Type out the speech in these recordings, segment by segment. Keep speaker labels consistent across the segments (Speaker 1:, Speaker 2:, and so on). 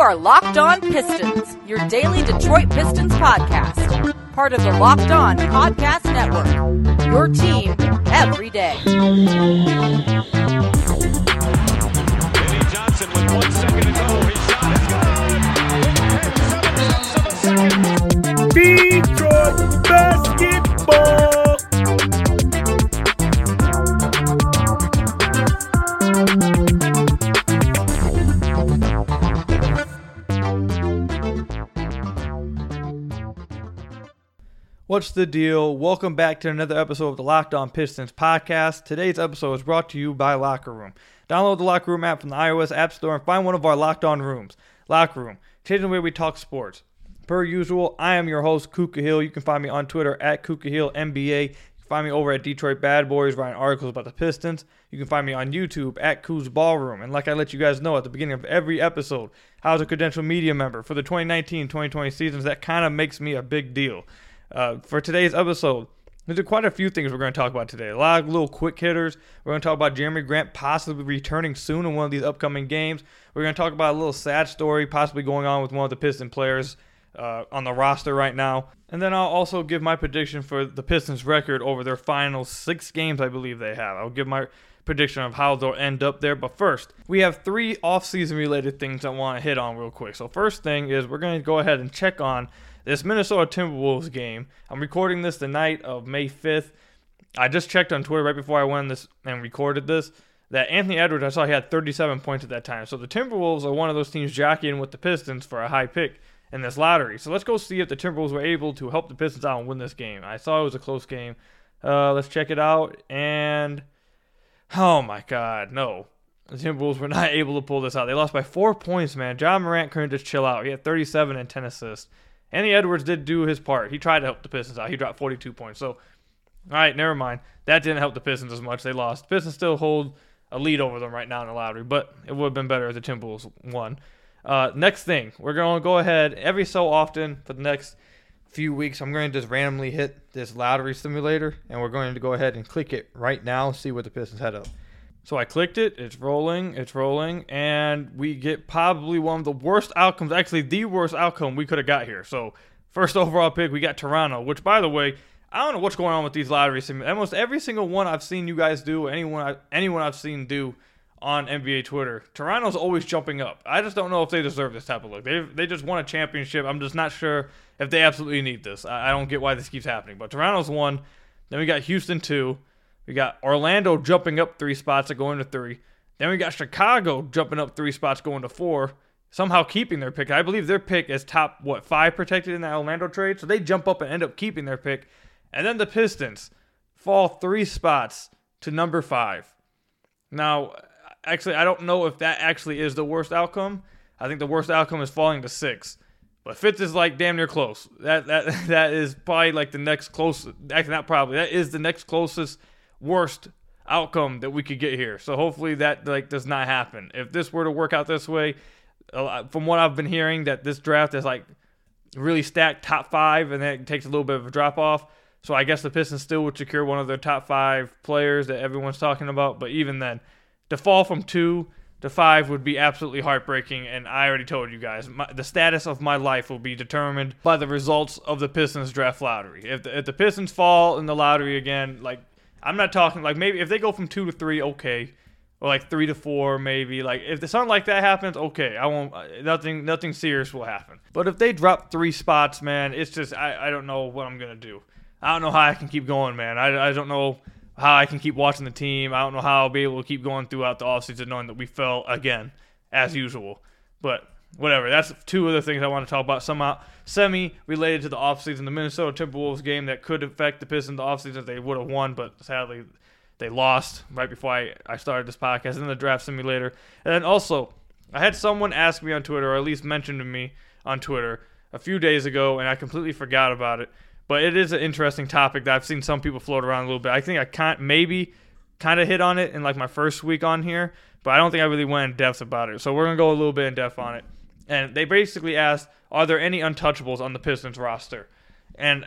Speaker 1: are Locked On Pistons, your daily Detroit Pistons podcast. Part of the Locked On Podcast Network. Your team every day.
Speaker 2: Eddie Johnson with one second to go. His shot is good. Seven tenths of a second.
Speaker 3: Detroit basketball.
Speaker 4: What's the deal? Welcome back to another episode of the Locked On Pistons podcast. Today's episode is brought to you by Locker Room. Download the Locker Room app from the iOS App Store and find one of our Locked On rooms. Locker Room, changing the way we talk sports. Per usual, I am your host, Kuka Hill. You can find me on Twitter at Kuka Hill NBA. You can find me over at Detroit Bad Boys writing articles about the Pistons. You can find me on YouTube at Koo's Ballroom. And like I let you guys know at the beginning of every episode, I was a credential media member for the 2019-2020 seasons. That kind of makes me a big deal. Uh, for today's episode, there's quite a few things we're going to talk about today. A lot of little quick hitters. We're going to talk about Jerami Grant possibly returning soon in one of these upcoming games. We're going to talk about a little sad story possibly going on with one of the Piston players uh, on the roster right now. And then I'll also give my prediction for the Pistons' record over their final six games, I believe they have. I'll give my prediction of how they'll end up there. But first, we have three offseason related things I want to hit on real quick. So, first thing is we're going to go ahead and check on this Minnesota Timberwolves game. I'm recording this the night of May 5th. I just checked on Twitter right before I went this and recorded this that Anthony Edwards, I saw he had 37 points at that time. So the Timberwolves are one of those teams jockeying with the Pistons for a high pick in this lottery. So let's go see if the Timberwolves were able to help the Pistons out and win this game. I saw it was a close game. Uh, let's check it out. And oh my God, no. The Timberwolves were not able to pull this out. They lost by four points, man. Ja Morant couldn't just chill out. He had 37 and 10 assists. Anthony Edwards did do his part. He tried to help the Pistons out. He dropped 42 points. So, all right, never mind. That didn't help the Pistons as much. They lost. The Pistons still hold a lead over them right now in the lottery, but it would have been better if the Timberwolves won. Uh, next thing, we're going to go ahead every so often for the next few weeks. I'm going to just randomly hit this lottery simulator, and we're going to go ahead and click it right now, see what the Pistons head up. So I clicked it, it's rolling, it's rolling, and we get probably one of the worst outcomes, actually the worst outcome we could have got here. So first overall pick, we got Toronto, which by the way, I don't know what's going on with these lottery. Almost every single one I've seen you guys do, anyone I, anyone I've seen do on NBA Twitter, Toronto's always jumping up. I just don't know if they deserve this type of look. They they just won a championship. I'm just not sure if they absolutely need this. I, I don't get why this keeps happening. But Toronto's one. Then we got Houston two. We got Orlando jumping up three spots and going to three. Then we got Chicago jumping up three spots going to four, somehow keeping their pick. I believe their pick is top, what, five protected in that Orlando trade. So they jump up and end up keeping their pick. And then the Pistons fall three spots to number five. Now, actually, I don't know if that actually is the worst outcome. I think the worst outcome is falling to six. But fifth is like damn near close. That that that is probably like the next closest. Actually, not probably. That is the next closest worst outcome that we could get here. So hopefully that like does not happen. If this were to work out this way, from what I've been hearing, that this draft is like really stacked top five, and then it takes a little bit of a drop off. So I guess the Pistons still would secure one of their top five players that everyone's talking about. But even then, to fall from two to five would be absolutely heartbreaking. And I already told you guys, my, the status of my life will be determined by the results of the Pistons draft lottery. If the, if the Pistons fall in the lottery again, like I'm not talking like maybe if they go from two to three, okay, or like three to four, maybe. Like if something like that happens, okay, I won't. Nothing, nothing serious will happen. But if they drop three spots, man, it's just I, I don't know what I'm gonna do. I don't know how I can keep going, man. I, I don't know how I can keep watching the team. I don't know how I'll be able to keep going throughout the offseason knowing that we fell again, as usual. But whatever. That's two other things I want to talk about. Somehow semi related to the offseason. The Minnesota Timberwolves game that could affect the Pistons the offseason if they would have won, but sadly they lost right before I, I started this podcast. Then the draft simulator. And then also, I had someone ask me on Twitter, or at least mention to me on Twitter a few days ago, and I completely forgot about it. But it is an interesting topic that I've seen some people float around a little bit. I think I can't maybe kind of hit on it in like my first week on here, but I don't think I really went in depth about it. So we're gonna go a little bit in depth on it. And they basically asked, "Are there any untouchables on the Pistons roster?" And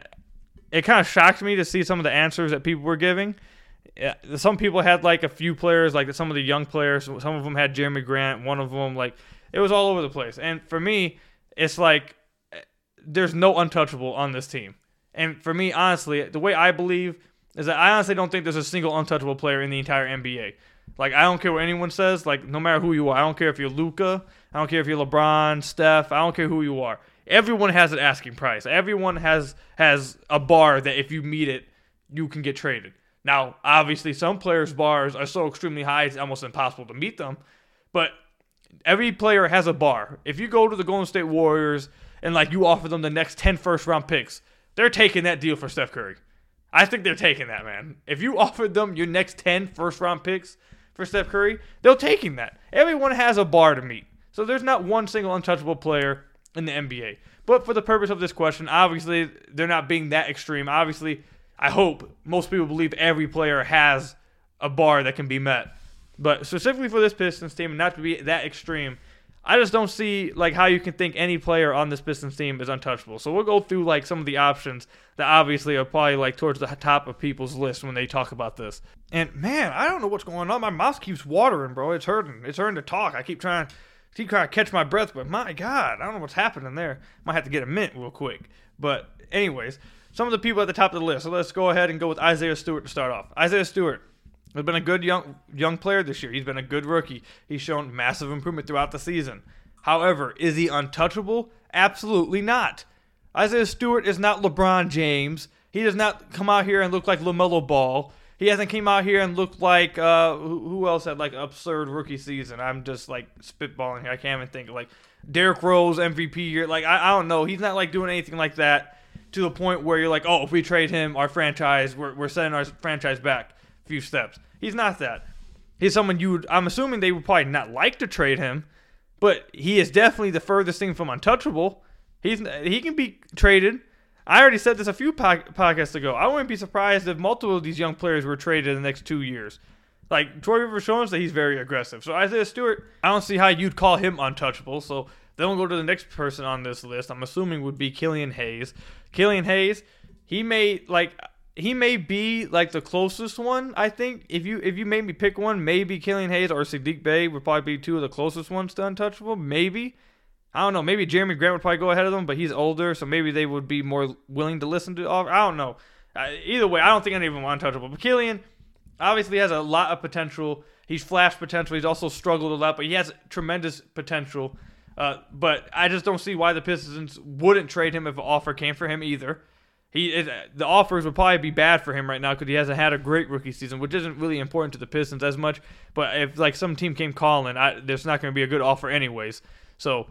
Speaker 4: it kind of shocked me to see some of the answers that people were giving. Some people had like a few players, like some of the young players. Some of them had Jerami Grant. One of them, like It was all over the place. And for me, it's like there's no untouchable on this team. And for me, honestly, the way I believe is that I honestly don't think there's a single untouchable player in the entire NBA. Like I don't care what anyone says. Like no matter who you are, I don't care if you're Luka, I don't care if you're LeBron, Steph, I don't care who you are. Everyone has an asking price. Everyone has has a bar that if you meet it, you can get traded. Now, obviously, some players' bars are so extremely high it's almost impossible to meet them. But every player has a bar. If you go to the Golden State Warriors and like you offer them the next 10 first round picks, they're taking that deal for Steph Curry. I think they're taking that, man. If you offered them your next 10 first round picks for Steph Curry, they're taking that. Everyone has a bar to meet. So there's not one single untouchable player in the NBA. But for the purpose of this question, obviously they're not being that extreme. Obviously, I hope most people believe every player has a bar that can be met. But specifically for this Pistons team, not to be that extreme, I just don't see like how you can think any player on this Pistons team is untouchable. So we'll go through like some of the options that obviously are probably like towards the top of people's list when they talk about this. And man, I don't know what's going on. My mouth keeps watering, bro. It's hurting. It's hurting to talk. I keep trying, keep trying to catch my breath, but my God, I don't know what's happening there. Might have to get a mint real quick. But anyways, some of the people at the top of the list. So let's go ahead and go with Isaiah Stewart to start off. Isaiah Stewart has been a good young young player this year. He's been a good rookie. He's shown massive improvement throughout the season. However, is he untouchable? Absolutely not. Isaiah Stewart is not LeBron James. He does not come out here and look like LaMelo Ball. He hasn't came out here and looked like uh, who, else had like absurd rookie season. I'm just like spitballing here. I can't even think like Derrick Rose MVP year. Like I, I don't know. He's not like doing anything like that to the point where you're like, oh, if we trade him, our franchise, we're, we're setting our franchise back few steps. He's not that. He's someone you would, I'm assuming they would probably not like to trade him, but he is definitely the furthest thing from untouchable. He's he can be traded. I already said this a few po- podcasts ago. I wouldn't be surprised if multiple of these young players were traded in the next two years. Like Troy Rivers shows that he's very aggressive. So Isaiah Stewart, I don't see how you'd call him untouchable. So then we'll go to the next person on this list. I'm assuming would be Killian Hayes. Killian Hayes, he may like he may be like the closest one. I think if you if you made me pick one, maybe Killian Hayes or Saddiq Bey would probably be two of the closest ones to untouchable. Maybe I don't know. Maybe Jerami Grant would probably go ahead of them, but he's older, so maybe they would be more willing to listen to. Offer. I don't know. Either way, I don't think any of them are untouchable. But Killian obviously has a lot of potential. He's flash potential. He's also struggled a lot, but he has tremendous potential. Uh, but I just don't see why the Pistons wouldn't trade him if an offer came for him either. He it, the offers would probably be bad for him right now because he hasn't had a great rookie season, which isn't really important to the Pistons as much. But if like some team came calling, I, there's not going to be a good offer anyways. So,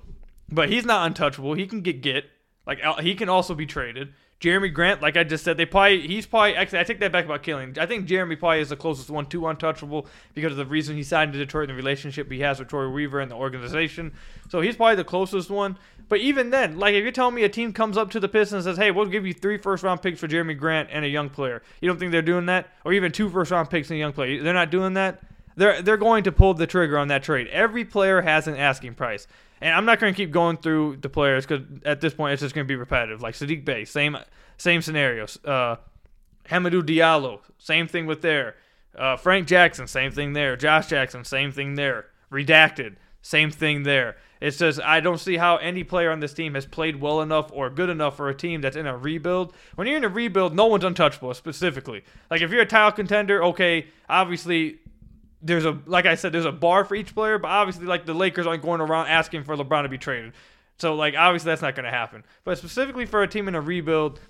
Speaker 4: but he's not untouchable. He can get get like he can also be traded. Jerami Grant, like I just said, they probably he's probably actually I take that back about Killian. I think Jerami probably is the closest one to untouchable because of the reason he signed to Detroit and the relationship he has with Troy Weaver and the organization. So he's probably the closest one. But even then, like if you're telling me a team comes up to the Pistons and says, "Hey, we'll give you three first round picks for Jerami Grant and a young player," you don't think they're doing that, or even two first round picks and a young player? They're not doing that. They're they're going to pull the trigger on that trade. Every player has an asking price. And I'm not going to keep going through the players because at this point it's just going to be repetitive. Like Saddiq Bey, same same scenarios. Uh, Hamidou Diallo, same thing with there. Uh, Frank Jackson, same thing there. Josh Jackson, same thing there. Redacted, same thing there. It's just I don't see how any player on this team has played well enough or good enough for a team that's in a rebuild. When you're in a rebuild, no one's untouchable specifically. Like if you're a title contender, okay, obviously there's a like I said, there's a bar for each player, but obviously like the Lakers aren't going around asking for LeBron to be traded. So like obviously that's not going to happen. But specifically for a team in a rebuild,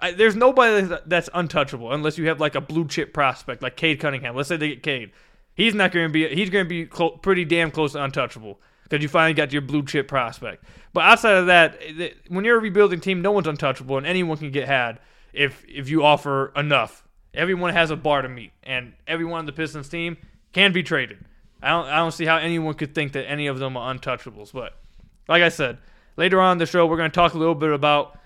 Speaker 4: I, there's nobody that's untouchable unless you have like a blue chip prospect like Cade Cunningham. Let's say they get Cade, he's not going to be he's going to be pretty damn close to untouchable because you finally got your blue chip prospect. But outside of that, when you're a rebuilding team, no one's untouchable and anyone can get had if if you offer enough. Everyone has a bar to meet, and everyone on the Pistons team can be traded. I don't I don't see how anyone could think that any of them are untouchables. But like I said, later on the show we're going to talk a little bit about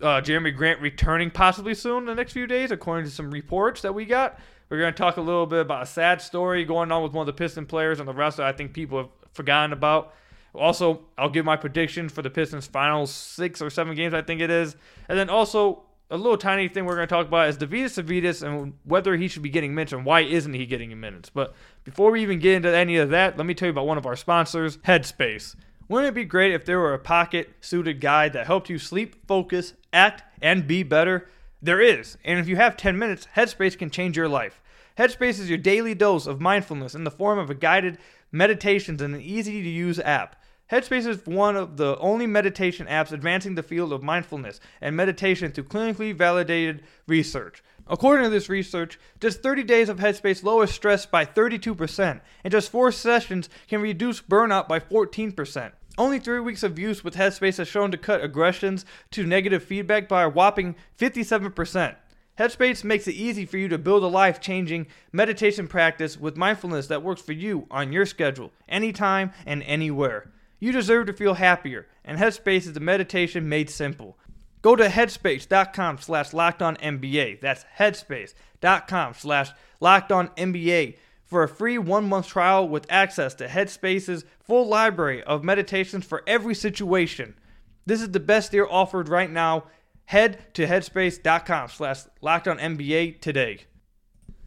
Speaker 4: uh, Jerami Grant returning possibly soon in the next few days, according to some reports that we got. We're going to talk a little bit about a sad story going on with one of the Piston players and the rest that I think people have forgotten about. Also, I'll give my prediction for the Pistons' final six or seven games, I think it is. And then also, a little tiny thing we're going to talk about is Deividas Sirvydis and whether he should be getting and why isn't he getting minutes. But before we even get into any of that, let me tell you about one of our sponsors, Headspace. Wouldn't it be great if there were a pocket suited guide that helped you sleep, focus, act, and be better? There is, and if you have 10 minutes, Headspace can change your life. Headspace is your daily dose of mindfulness in the form of a guided meditations and an easy to use app. Headspace is one of the only meditation apps advancing the field of mindfulness and meditation through clinically validated research. According to this research, just 30 days of Headspace lowers stress by 32%, and just 4 sessions can reduce burnout by 14%. Only 3 weeks of use with Headspace has shown to cut aggressions to negative feedback by a whopping 57%. Headspace makes it easy for you to build a life changing meditation practice with mindfulness that works for you on your schedule, anytime and anywhere. You deserve to feel happier, and Headspace is the meditation made simple. Go to headspace.com slash lockedonnba. That's headspace.com slash lockedonnba for a free one-month trial with access to Headspace's full library of meditations for every situation. This is the best deal offered right now. Head to headspace.com slash lockedonnba today.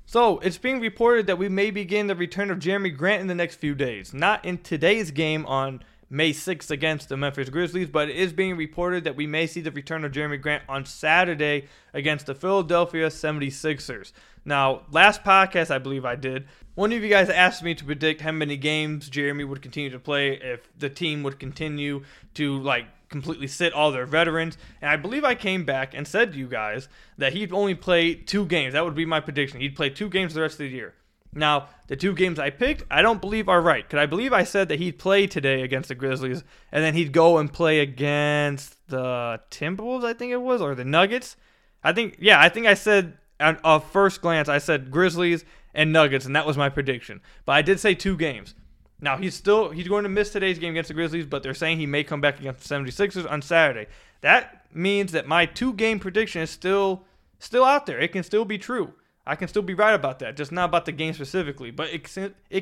Speaker 4: So, it's being reported that we may begin the return of Jerami Grant in the next few days. Not in today's game on May 6th against the Memphis Grizzlies, but it is being reported that we may see the return of Jerami Grant on Saturday against the Philadelphia 76ers. Now, last podcast I believe I did, one of you guys asked me to predict how many games Jerami would continue to play if the team would continue to like completely sit all their veterans. And I believe I came back and said to you guys that he'd only play two games. That would be my prediction. He'd play two games the rest of the year. Now, the two games I picked, I don't believe are right. Because I believe I said that he'd play today against the Grizzlies, and then he'd go and play against the Timberwolves, I think it was, or the Nuggets. I think, yeah, I think I said at a first glance, I said Grizzlies and Nuggets, and that was my prediction. But I did say two games. Now he's still he's going to miss today's game against the Grizzlies, but they're saying he may come back against the 76ers on Saturday. That means that my two game prediction is still still out there. It can still be true. I can still be right about that, just not about the game specifically, but it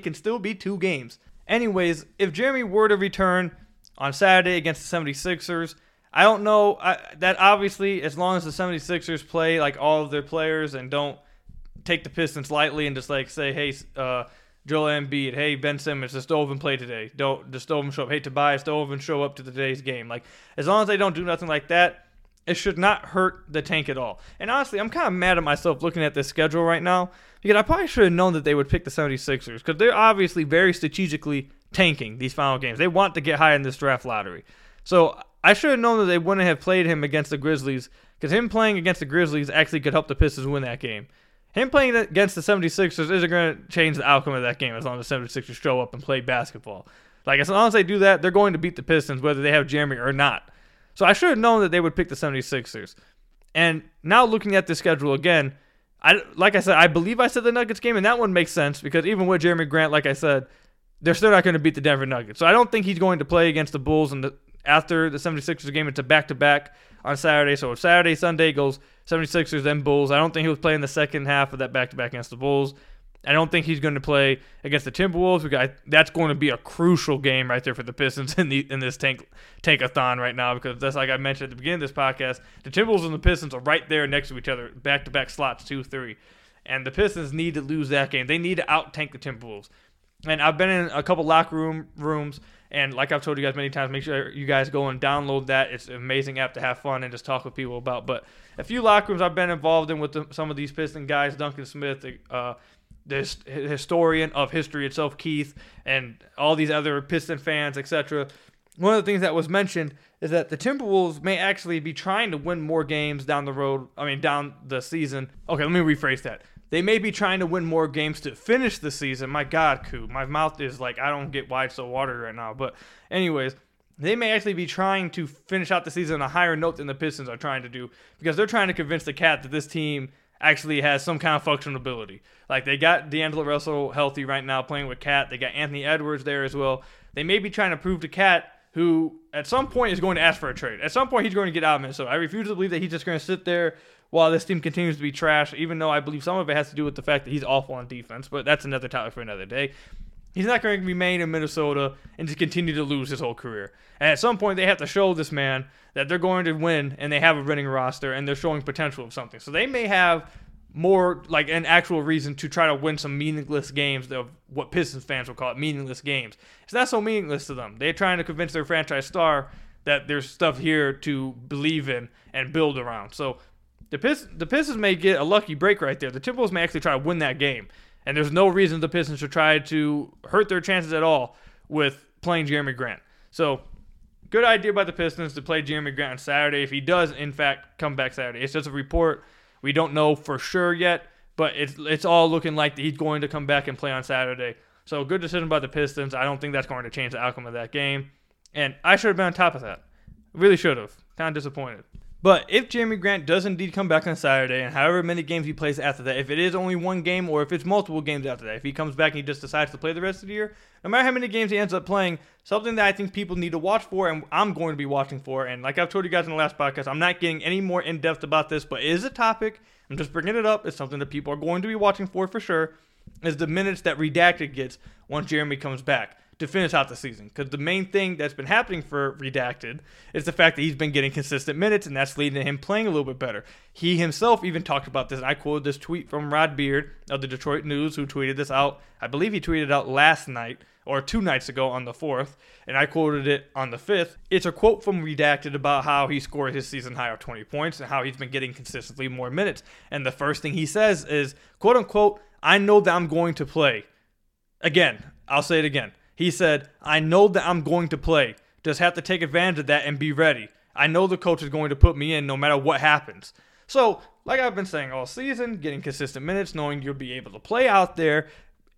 Speaker 4: can, still be two games. Anyways, if Jerami were to return on Saturday against the 76ers, I don't know. I, that obviously, as long as the 76ers play like all of their players and don't take the Pistons lightly and just like say, hey, uh, Joel Embiid, hey, Ben Simmons, does Stoven play today? Don't does Stoven show up? Hey, Tobias Stoven show up to today's game? Like, as long as they don't do nothing like that, it should not hurt the tank at all. And honestly, I'm kind of mad at myself looking at this schedule right now because I probably should have known that they would pick the 76ers because they're obviously very strategically tanking these final games. They want to get high in this draft lottery. So I should have known that they wouldn't have played him against the Grizzlies because him playing against the Grizzlies actually could help the Pistons win that game. Him playing against the 76ers isn't going to change the outcome of that game as long as the 76ers show up and play basketball. Like, as long as they do that, they're going to beat the Pistons whether they have Jerami or not. So I should have known that they would pick the 76ers. And now looking at the schedule again, I like I said, I believe I said the Nuggets game, and that one makes sense because even with Jerami Grant, like I said, they're still not going to beat the Denver Nuggets. So I don't think he's going to play against the Bulls and the after the 76ers game. It's a back to back on Saturday. So Saturday, Sunday goes 76ers, then Bulls. I don't think he was playing the second half of that back to back against the Bulls. I don't think he's going to play against the Timberwolves. Because that's going to be a crucial game right there for the Pistons in the in this tank tankathon right now because that's like I mentioned at the beginning of this podcast. The Timberwolves and the Pistons are right there next to each other, back to back slots, two three, and the Pistons need to lose that game. They need to out tank the Timberwolves. And I've been in a couple locker room rooms, and like I've told you guys many times, make sure you guys go and download that. It's an amazing app to have fun and just talk with people about. But a few locker rooms I've been involved in with the, some of these Piston guys, Duncan Smith, uh, this historian of history itself, Keith, and all these other Piston fans, etc. One of the things that was mentioned is that the Timberwolves may actually be trying to win more games down the road. I mean, down the season. Okay, let me rephrase that. They may be trying to win more games to finish the season. My God, Koo, my mouth is like I don't get why it's so watery right now. But anyways, they may actually be trying to finish out the season on a higher note than the Pistons are trying to do because they're trying to convince the KAT that this team actually has some kind of functional ability. Like they got D'Angelo Russell healthy right now playing with KAT. They got Anthony Edwards there as well. They may be trying to prove to KAT, who at some point is going to ask for a trade. At some point he's going to get out of Minnesota. I refuse to believe that he's just going to sit there while this team continues to be trash, even though I believe some of it has to do with the fact that he's awful on defense, but that's another topic for another day. He's not going to remain in Minnesota and just continue to lose his whole career. And at some point, they have to show this man that they're going to win and they have a winning roster and they're showing potential of something. So they may have more like an actual reason to try to win some meaningless games of what Pistons fans will call it meaningless games. It's not so meaningless to them. They're trying to convince their franchise star that there's stuff here to believe in and build around. So the Pistons, the Pistons may get a lucky break right there. The Timberwolves may actually try to win that game. And there's no reason the Pistons should try to hurt their chances at all with playing Jerami Grant. So good idea by the Pistons to play Jerami Grant on Saturday if he does in fact come back Saturday. It's just a report. We don't know for sure yet, but it's it's all looking like he's going to come back and play on Saturday. So good decision by the Pistons. I don't think that's going to change the outcome of that game. And I should have been on top of that. Really should have. Kind of disappointed. But if Jerami Grant does indeed come back on Saturday, and however many games he plays after that, if it is only one game or if it's multiple games after that, if he comes back and he just decides to play the rest of the year, no matter how many games he ends up playing, something that I think people need to watch for, and I'm going to be watching for. And like I've told you guys in the last podcast, I'm not getting any more in depth about this, but it is a topic. I'm just bringing it up. It's something that people are going to be watching for for sure. Is the minutes that Redacted gets once Jerami comes back to finish out the season. Because the main thing that's been happening for Redacted is the fact that he's been getting consistent minutes, and that's leading to him playing a little bit better. He himself even talked about this. I quoted this tweet from Rod Beard of the Detroit News, who tweeted this out. I believe he tweeted out last night or two nights ago on the 4th, and I quoted it on the 5th. It's a quote from Redacted about how he scored his season high of 20 points and how he's been getting consistently more minutes. And the first thing he says is, quote unquote, I know that I'm going to play. Again, I'll say it again. He said, I know that I'm going to play. Just have to take advantage of that and be ready. I know the coach is going to put me in no matter what happens. So, like I've been saying all season, getting consistent minutes, knowing you'll be able to play out there,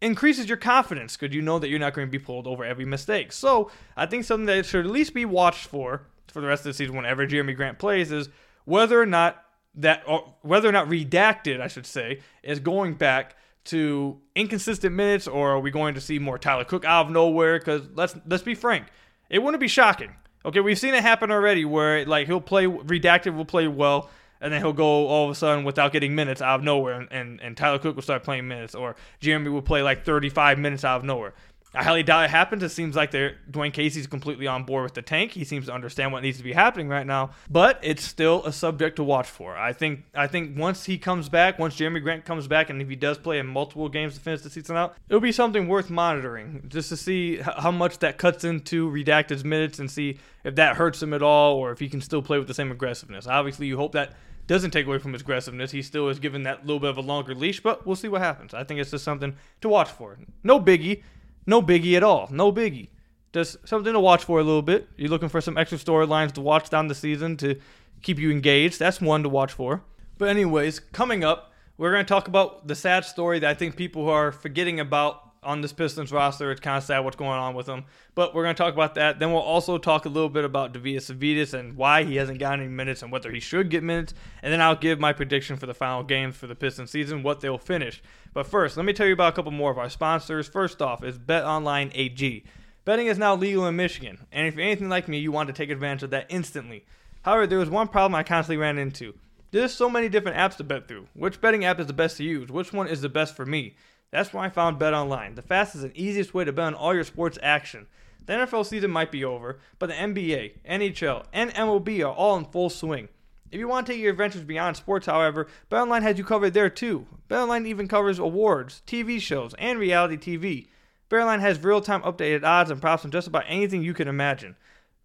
Speaker 4: increases your confidence because you know that you're not going to be pulled over every mistake. So, I think something that should at least be watched for for the rest of the season whenever Jerami Grant plays is whether or not that, or whether or not redacted, I should say, is going back to inconsistent minutes, or are we going to see more Tyler Cook out of nowhere? Because let's let's be frank, it wouldn't be shocking. Okay, we've seen it happen already, where like he'll play redacted will play well, and then he'll go all of a sudden without getting minutes out of nowhere, and, and, and Tyler Cook will start playing minutes, or Jerami will play like 35 minutes out of nowhere. I highly doubt it happens. It seems like they're, Dwane Casey's completely on board with the tank. He seems to understand what needs to be happening right now, but it's still a subject to watch for. I think I think once he comes back, once Jerami Grant comes back, and if he does play in multiple games to finish the season out, it'll be something worth monitoring just to see how much that cuts into Redacted's minutes and see if that hurts him at all or if he can still play with the same aggressiveness. Obviously, you hope that doesn't take away from his aggressiveness. He still is given that little bit of a longer leash, but we'll see what happens. I think it's just something to watch for. No biggie. No biggie at all. No biggie. Just something to watch for a little bit. You're looking for some extra storylines to watch down the season to keep you engaged. That's one to watch for. But, anyways, coming up, we're going to talk about the sad story that I think people are forgetting about on this Pistons roster. It's kind of sad what's going on with them. But we're going to talk about that. Then we'll also talk a little bit about Deividas Sirvydis and why he hasn't gotten any minutes and whether he should get minutes. And then I'll give my prediction for the final games for the Pistons season, what they'll finish. But first, let me tell you about a couple more of our sponsors. First off is BetOnline AG. Betting is now legal in Michigan, and if you're anything like me, you want to take advantage of that instantly. However, there was one problem I constantly ran into. There's so many different apps to bet through. Which betting app is the best to use? Which one is the best for me? That's why I found BetOnline, the fastest and easiest way to bet on all your sports action. The NFL season might be over, but the NBA, NHL, and MLB are all in full swing. If you want to take your adventures beyond sports, however, BetOnline has you covered there too. BetOnline even covers awards, TV shows, and reality TV. BetOnline has real-time updated odds and props on just about anything you can imagine.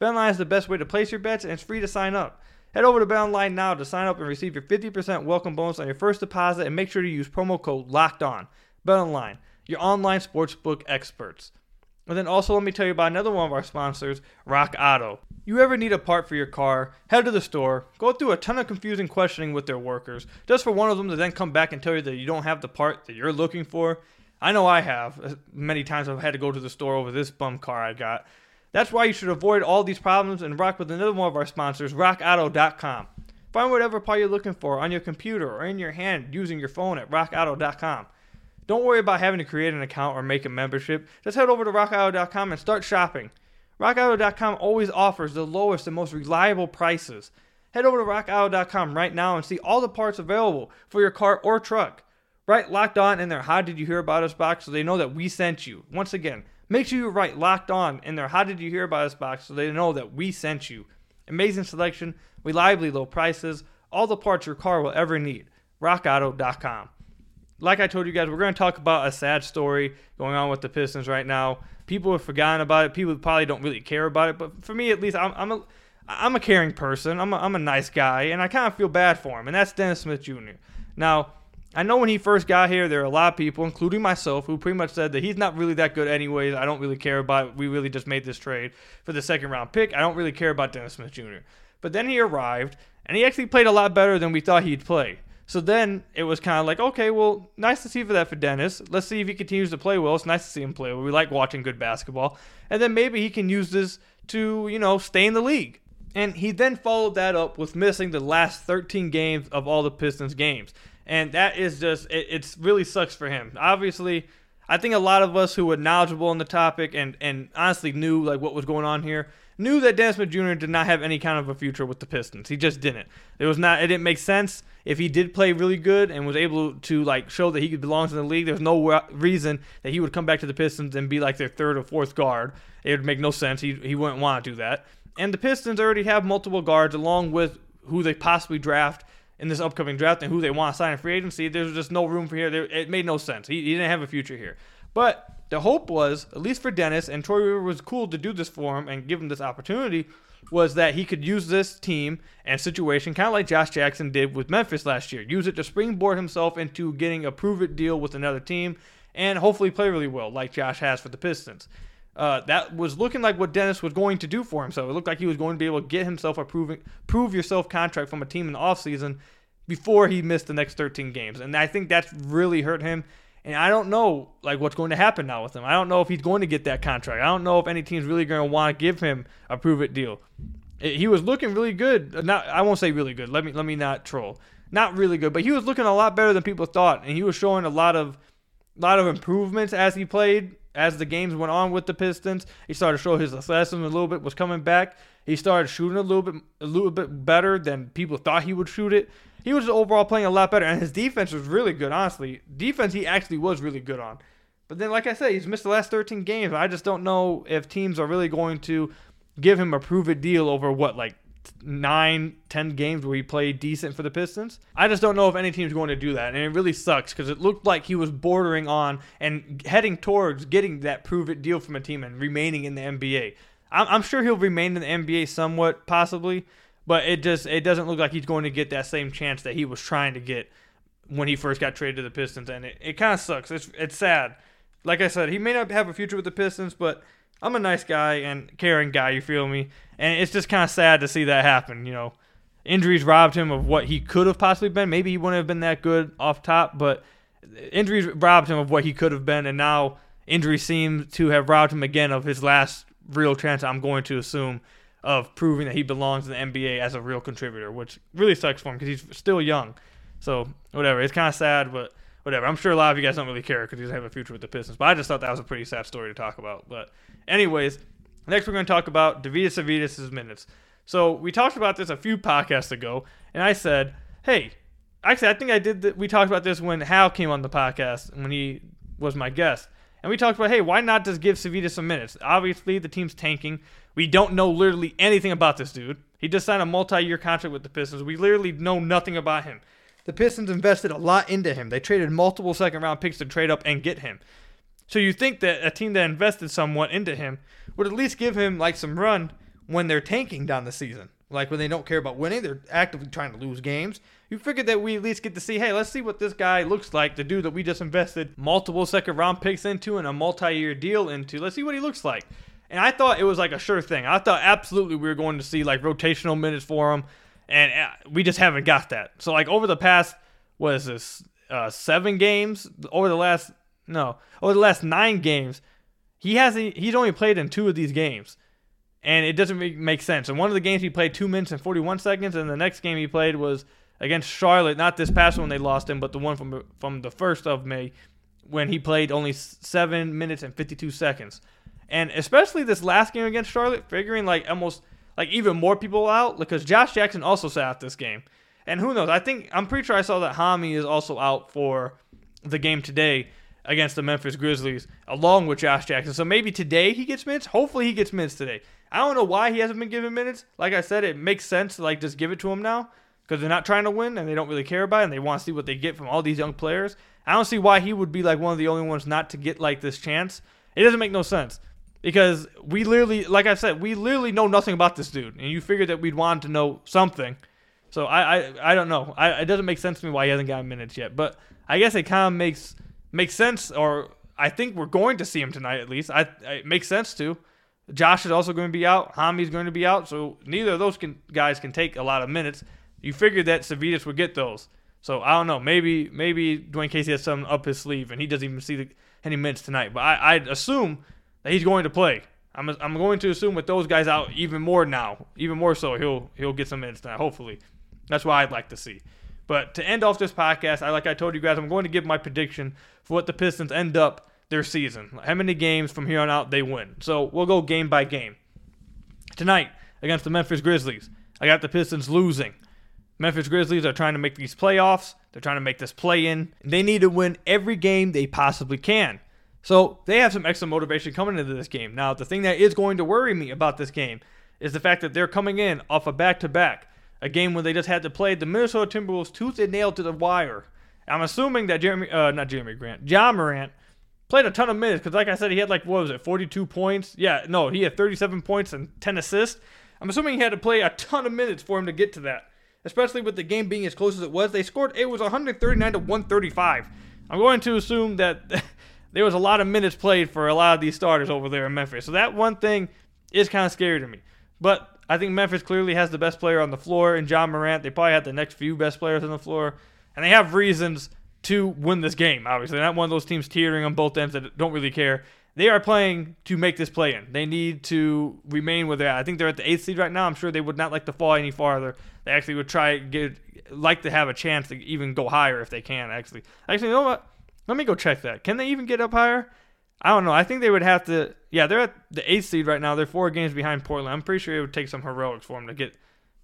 Speaker 4: BetOnline is the best way to place your bets, and it's free to sign up. Head over to BetOnline now to sign up and receive your 50% welcome bonus on your first deposit, and make sure to use promo code Locked On. BetOnline, your online sportsbook experts. And then also let me tell you about another one of our sponsors, Rock Auto. You ever need a part for your car? Head to the store, go through a ton of confusing questioning with their workers, just for one of them to then come back and tell you that you don't have the part that you're looking for. I know I have. Uh, many times I've had to go to the store over this bum car I got. That's why you should avoid all these problems and rock with another one of our sponsors, rockauto.com. Find whatever part you're looking for on your computer or in your hand using your phone at rockauto.com. Don't worry about having to create an account or make a membership. Just head over to rockauto.com and start shopping. RockAuto.com always offers the lowest and most reliable prices. Head over to RockAuto.com right now and see all the parts available for your car or truck. Write locked on in their How Did You Hear About Us box so they know that we sent you. Once again, make sure you write locked on in their How Did You Hear About Us box so they know that we sent you. Amazing selection, reliably low prices, all the parts your car will ever need. rockauto.com. Like I told you guys, we're going to talk about a sad story going on with the Pistons right now. People have forgotten about it. People probably don't really care about it, but for me at least, I'm, I'm a I'm a caring person. I'm a, I'm a nice guy, and I kind of feel bad for him, and that's Dennis Smith Jr. Now, I know when he first got here, there are a lot of people, including myself, who pretty much said that he's not really that good anyways. I don't really care about it. We really just made this trade for the second round pick. I don't really care about Dennis Smith Jr. But then he arrived, and he actually played a lot better than we thought he'd play. So then it was kind of like, okay, well, nice to see for that for Dennis. Let's see if he continues to play well. It's nice to see him play well. We like watching good basketball. And then maybe he can use this to, you know, stay in the league. And he then followed that up with missing the last 13 games of all the Pistons games. And that is just, it it's really sucks for him. Obviously, I think a lot of us who were knowledgeable on the topic and, and honestly knew like what was going on here knew that Dennis Smith Jr. did not have any kind of a future with the Pistons. He just didn't. It was not. It didn't make sense. If he did play really good and was able to like show that he belongs in the league, there's no reason that he would come back to the Pistons and be like their third or fourth guard. It would make no sense. He he wouldn't want to do that. And the Pistons already have multiple guards along with who they possibly draft in this upcoming draft and who they want to sign in free agency. There's just no room for here. It made no sense. He, he didn't have a future here. But the hope was, at least for Dennis, and Troy Weaver was cool to do this for him and give him this opportunity, was that he could use this team and situation kind of like Josh Jackson did with Memphis last year. Use it to springboard himself into getting a prove it deal with another team and hopefully play really well, like Josh has for the Pistons. Uh, that was looking like what Dennis was going to do for himself. It looked like he was going to be able to get himself a proving, prove yourself contract from a team in the offseason before he missed the next 13 games. And I think that's really hurt him and I don't know like what's going to happen now with him. I don't know if he's going to get that contract. I don't know if any team's really going to want to give him a prove it deal. He was looking really good. Not I won't say really good. Let me let me not troll. Not really good, but he was looking a lot better than people thought, and he was showing a lot of lot of improvements as he played. As the games went on with the Pistons, he started to show his athleticism a little bit. Was coming back. He started shooting a little bit a little bit better than people thought he would shoot it he was overall playing a lot better, and his defense was really good. Honestly, defense he actually was really good on. But then, like I said, he's missed the last 13 games. I just don't know if teams are really going to give him a prove it deal over what like nine, ten games where he played decent for the Pistons. I just don't know if any team's going to do that, and it really sucks because it looked like he was bordering on and heading towards getting that prove it deal from a team and remaining in the NBA. I'm, I'm sure he'll remain in the NBA somewhat, possibly, but it just it doesn't look like he's going to get that same chance that he was trying to get when he first got traded to the Pistons, and it, it kind of sucks. It's it's sad. Like I said, he may not have a future with the Pistons, but I'm a nice guy and caring guy. You feel me? And it's just kind of sad to see that happen. You know, injuries robbed him of what he could have possibly been. Maybe he wouldn't have been that good off top, but injuries robbed him of what he could have been, and now injuries seem to have robbed him again of his last real chance. I'm going to assume of proving that he belongs in the NBA as a real contributor, which really sucks for him because he's still young. So whatever, it's kind of sad, but whatever. I'm sure a lot of you guys don't really care because he doesn't have a future with the Pistons. But I just thought that was a pretty sad story to talk about. But anyways, next we're going to talk about Deividas Sirvydis' minutes. So we talked about this a few podcasts ago, and I said, hey, actually, I think I did. The, we talked about this when Hal came on the podcast when he was my guest. And we talked about, hey, why not just give Sirvydis some minutes? Obviously, the team's tanking. We don't know literally anything about this dude. He just signed a multi-year contract with the Pistons. We literally know nothing about him. The Pistons invested a lot into him. They traded multiple second-round picks to trade up and get him. So you think that a team that invested somewhat into him would at least give him like some run when they're tanking down the season. Like when they don't care about winning, they're actively trying to lose games. You figured that we at least get to see, hey, let's see what this guy looks like, the dude that we just invested multiple second round picks into and a multi year deal into. Let's see what he looks like. And I thought it was like a sure thing. I thought absolutely we were going to see like rotational minutes for him, and uh, we just haven't got that. So like over the past what is this uh, seven games? Over the last no, over the last nine games, he hasn't. He's only played in two of these games, and it doesn't make sense. And one of the games he played two minutes and forty one seconds, and the next game he played was against Charlotte. Not this past one they lost him, but the one from from the first of May when he played only seven minutes and fifty two seconds. And especially this last game against Charlotte, figuring like almost like even more people out because Josh Jackson also sat out this game. And who knows? I think I'm pretty sure I saw that Hami is also out for the game today against the Memphis Grizzlies, along with Josh Jackson. So maybe today he gets minutes. Hopefully he gets minutes today. I don't know why he hasn't been given minutes. Like I said, it makes sense to like just give it to him now because they're not trying to win and they don't really care about it and they want to see what they get from all these young players. I don't see why he would be like one of the only ones not to get like this chance. It doesn't make no sense because we literally, like I said, we literally know nothing about this dude, and you figured that we'd want to know something. So I, I, I don't know. I, it doesn't make sense to me why he hasn't gotten minutes yet, but I guess it kind of makes makes sense, or I think we're going to see him tonight at least. I, it makes sense to. Josh is also going to be out. Hami's going to be out, so neither of those can, guys can take a lot of minutes. You figured that Sirvydis would get those. So I don't know. Maybe maybe Dwane Casey has something up his sleeve and he doesn't even see the, any minutes tonight. But I, I'd assume that he's going to play. I'm, I'm going to assume with those guys out even more now, even more so, he'll he'll get some minutes tonight. Hopefully, that's what I'd like to see. But to end off this podcast, I like I told you guys, I'm going to give my prediction for what the Pistons end up their season. How many games from here on out they win. So we'll go game by game. Tonight against the Memphis Grizzlies, I got the Pistons losing. Memphis Grizzlies are trying to make these playoffs. They're trying to make this play in. They need to win every game they possibly can. So they have some extra motivation coming into this game. Now, the thing that is going to worry me about this game is the fact that they're coming in off a back to back, a game where they just had to play the Minnesota Timberwolves tooth and nail to the wire. I'm assuming that Jerami, uh, not Jerami Grant, Ja Morant played a ton of minutes because, like I said, he had like what was it, 42 points? Yeah, no, he had 37 points and 10 assists. I'm assuming he had to play a ton of minutes for him to get to that especially with the game being as close as it was. They scored, it was 139 to 135. I'm going to assume that there was a lot of minutes played for a lot of these starters over there in Memphis. So that one thing is kind of scary to me. But I think Memphis clearly has the best player on the floor in Ja Morant. They probably have the next few best players on the floor. And they have reasons to win this game, obviously. They're not one of those teams teetering on both ends that don't really care. They are playing to make this play in. They need to remain where they're at. I think they're at the eighth seed right now. I'm sure they would not like to fall any farther. They actually would try get like to have a chance to even go higher if they can. Actually, actually, you know what? Let me go check that. Can they even get up higher? I don't know. I think they would have to. Yeah, they're at the eighth seed right now. They're four games behind Portland. I'm pretty sure it would take some heroics for them to get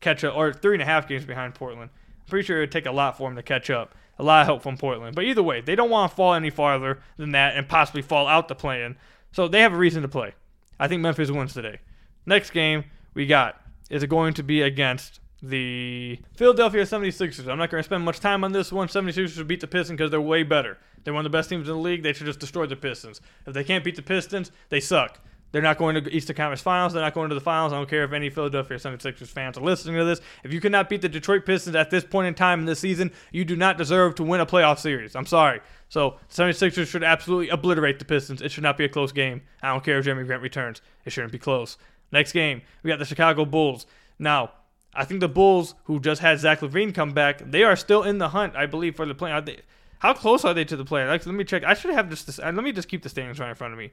Speaker 4: catch up, or three and a half games behind Portland. I'm pretty sure it would take a lot for them to catch up. A lot of help from Portland. But either way, they don't want to fall any farther than that and possibly fall out the plan. So they have a reason to play. I think Memphis wins today. Next game we got is going to be against the Philadelphia 76ers. I'm not going to spend much time on this one. 76ers should beat the Pistons because they're way better. They're one of the best teams in the league. They should just destroy the Pistons. If they can't beat the Pistons, they suck. They're not going to Eastern Conference Finals. They're not going to the finals. I don't care if any Philadelphia 76ers fans are listening to this. If you cannot beat the Detroit Pistons at this point in time in this season, you do not deserve to win a playoff series. I'm sorry. So, 76ers should absolutely obliterate the Pistons. It should not be a close game. I don't care if Jerami Grant returns. It shouldn't be close. Next game, we got the Chicago Bulls. Now, I think the Bulls, who just had Zach LaVine come back, they are still in the hunt, I believe, for the play. They, how close are they to the play? Like, let me check. I should have just this. Uh, let me just keep the standings right in front of me.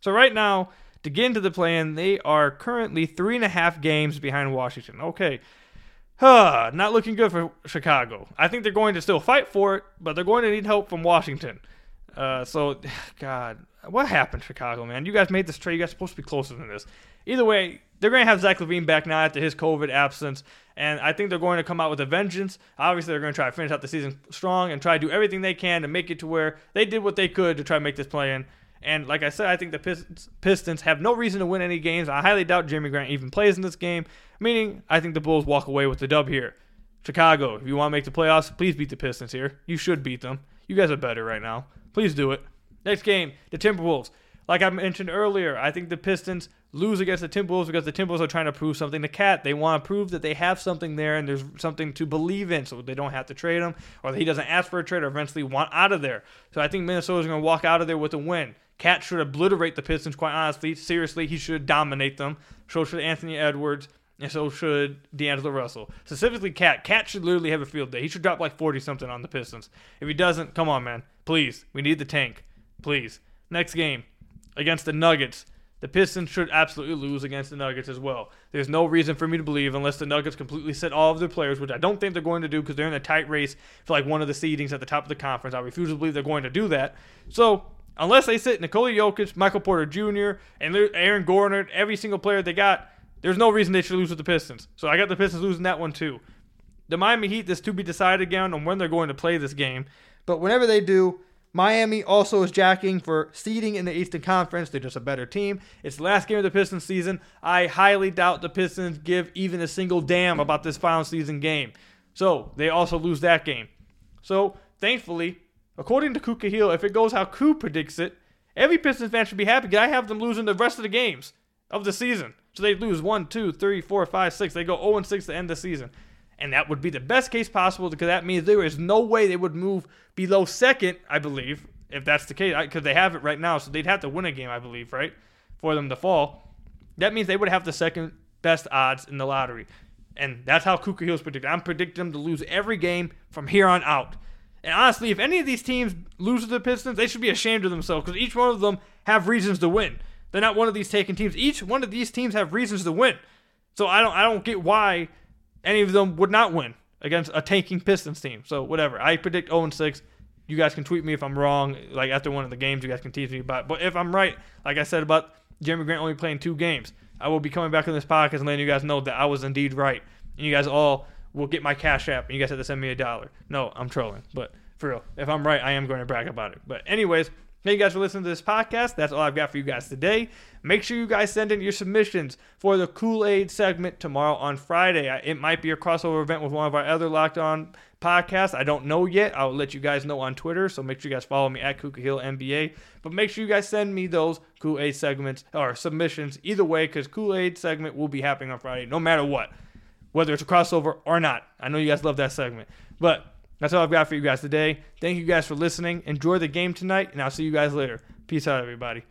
Speaker 4: So right now, to get into the play-in, they are currently three and a half games behind Washington. Okay. Huh, not looking good for Chicago. I think they're going to still fight for it, but they're going to need help from Washington. Uh, so, God, what happened, Chicago, man? You guys made this trade. You guys supposed to be closer than this. Either way, they're going to have Zach LaVine back now after his COVID absence, and I think they're going to come out with a vengeance. Obviously, they're going to try to finish out the season strong and try to do everything they can to make it to where they did what they could to try to make this play in. And like I said, I think the Pistons have no reason to win any games. I highly doubt Jerami Grant even plays in this game, meaning I think the Bulls walk away with the dub here. Chicago, if you want to make the playoffs, please beat the Pistons here. You should beat them. You guys are better right now. Please do it. Next game, the Timberwolves. Like I mentioned earlier, I think the Pistons lose against the Timberwolves because the Timberwolves are trying to prove something to KAT. They want to prove that they have something there and there's something to believe in, so they don't have to trade him, or that he doesn't ask for a trade or eventually want out of there. So I think Minnesota's going to walk out of there with a win. KAT should obliterate the Pistons, quite honestly. Seriously, he should dominate them. So should Anthony Edwards, and so should D'Angelo Russell. Specifically, KAT. KAT should literally have a field day. He should drop like 40 something on the Pistons. If he doesn't, come on, man. Please. We need the tank. Please. Next game against the Nuggets. The Pistons should absolutely lose against the Nuggets as well. There's no reason for me to believe, unless the Nuggets completely sit all of their players, which I don't think they're going to do because they're in a tight race for like one of the seedings at the top of the conference. I refuse to believe they're going to do that. So, unless they sit Nikola Jokic, Michael Porter Jr., and Aaron Gordon, every single player they got, there's no reason they should lose with the Pistons. So I got the Pistons losing that one too. The Miami Heat, this to be decided again on when they're going to play this game. But whenever they do, Miami also is jacking for seeding in the Eastern Conference. They're just a better team. It's the last game of the Pistons season. I highly doubt the Pistons give even a single damn about this final season game. So they also lose that game. So thankfully, according to Kuka if it goes how Koo predicts it, every Pistons fan should be happy I have them losing the rest of the games of the season. So they lose one, two, three, four, five, six. They go 0 and 6 to end the season. And that would be the best case possible because that means there is no way they would move below second, I believe, if that's the case, because they have it right now. So they'd have to win a game, I believe, right, for them to fall. That means they would have the second best odds in the lottery. And that's how Kuka Hill's predicted. I'm predicting them to lose every game from here on out. And honestly, if any of these teams lose to the Pistons, they should be ashamed of themselves because each one of them have reasons to win. They're not one of these taken teams. Each one of these teams have reasons to win. So I don't I don't get why any of them would not win against a tanking Pistons team. So whatever. I predict 0 6. You guys can tweet me if I'm wrong. Like after one of the games, you guys can tease me about. It. But if I'm right, like I said about Jerami Grant only playing two games, I will be coming back on this podcast and letting you guys know that I was indeed right. And you guys all will get my cash app, and you guys have to send me a dollar. No, I'm trolling, but for real, if I'm right, I am going to brag about it. But anyways, Thank you guys for listening to this podcast. That's all I've got for you guys today. Make sure you guys send in your submissions for the Kool Aid segment tomorrow on Friday. It might be a crossover event with one of our other Locked On podcasts. I don't know yet. I'll let you guys know on Twitter. So make sure you guys follow me at Kuka Hill NBA. But make sure you guys send me those Kool Aid segments or submissions either way, because Kool Aid segment will be happening on Friday, no matter what, whether it's a crossover or not. I know you guys love that segment, but. That's all I've got for you guys today. Thank you guys for listening. Enjoy the game tonight, and I'll see you guys later. Peace out, everybody.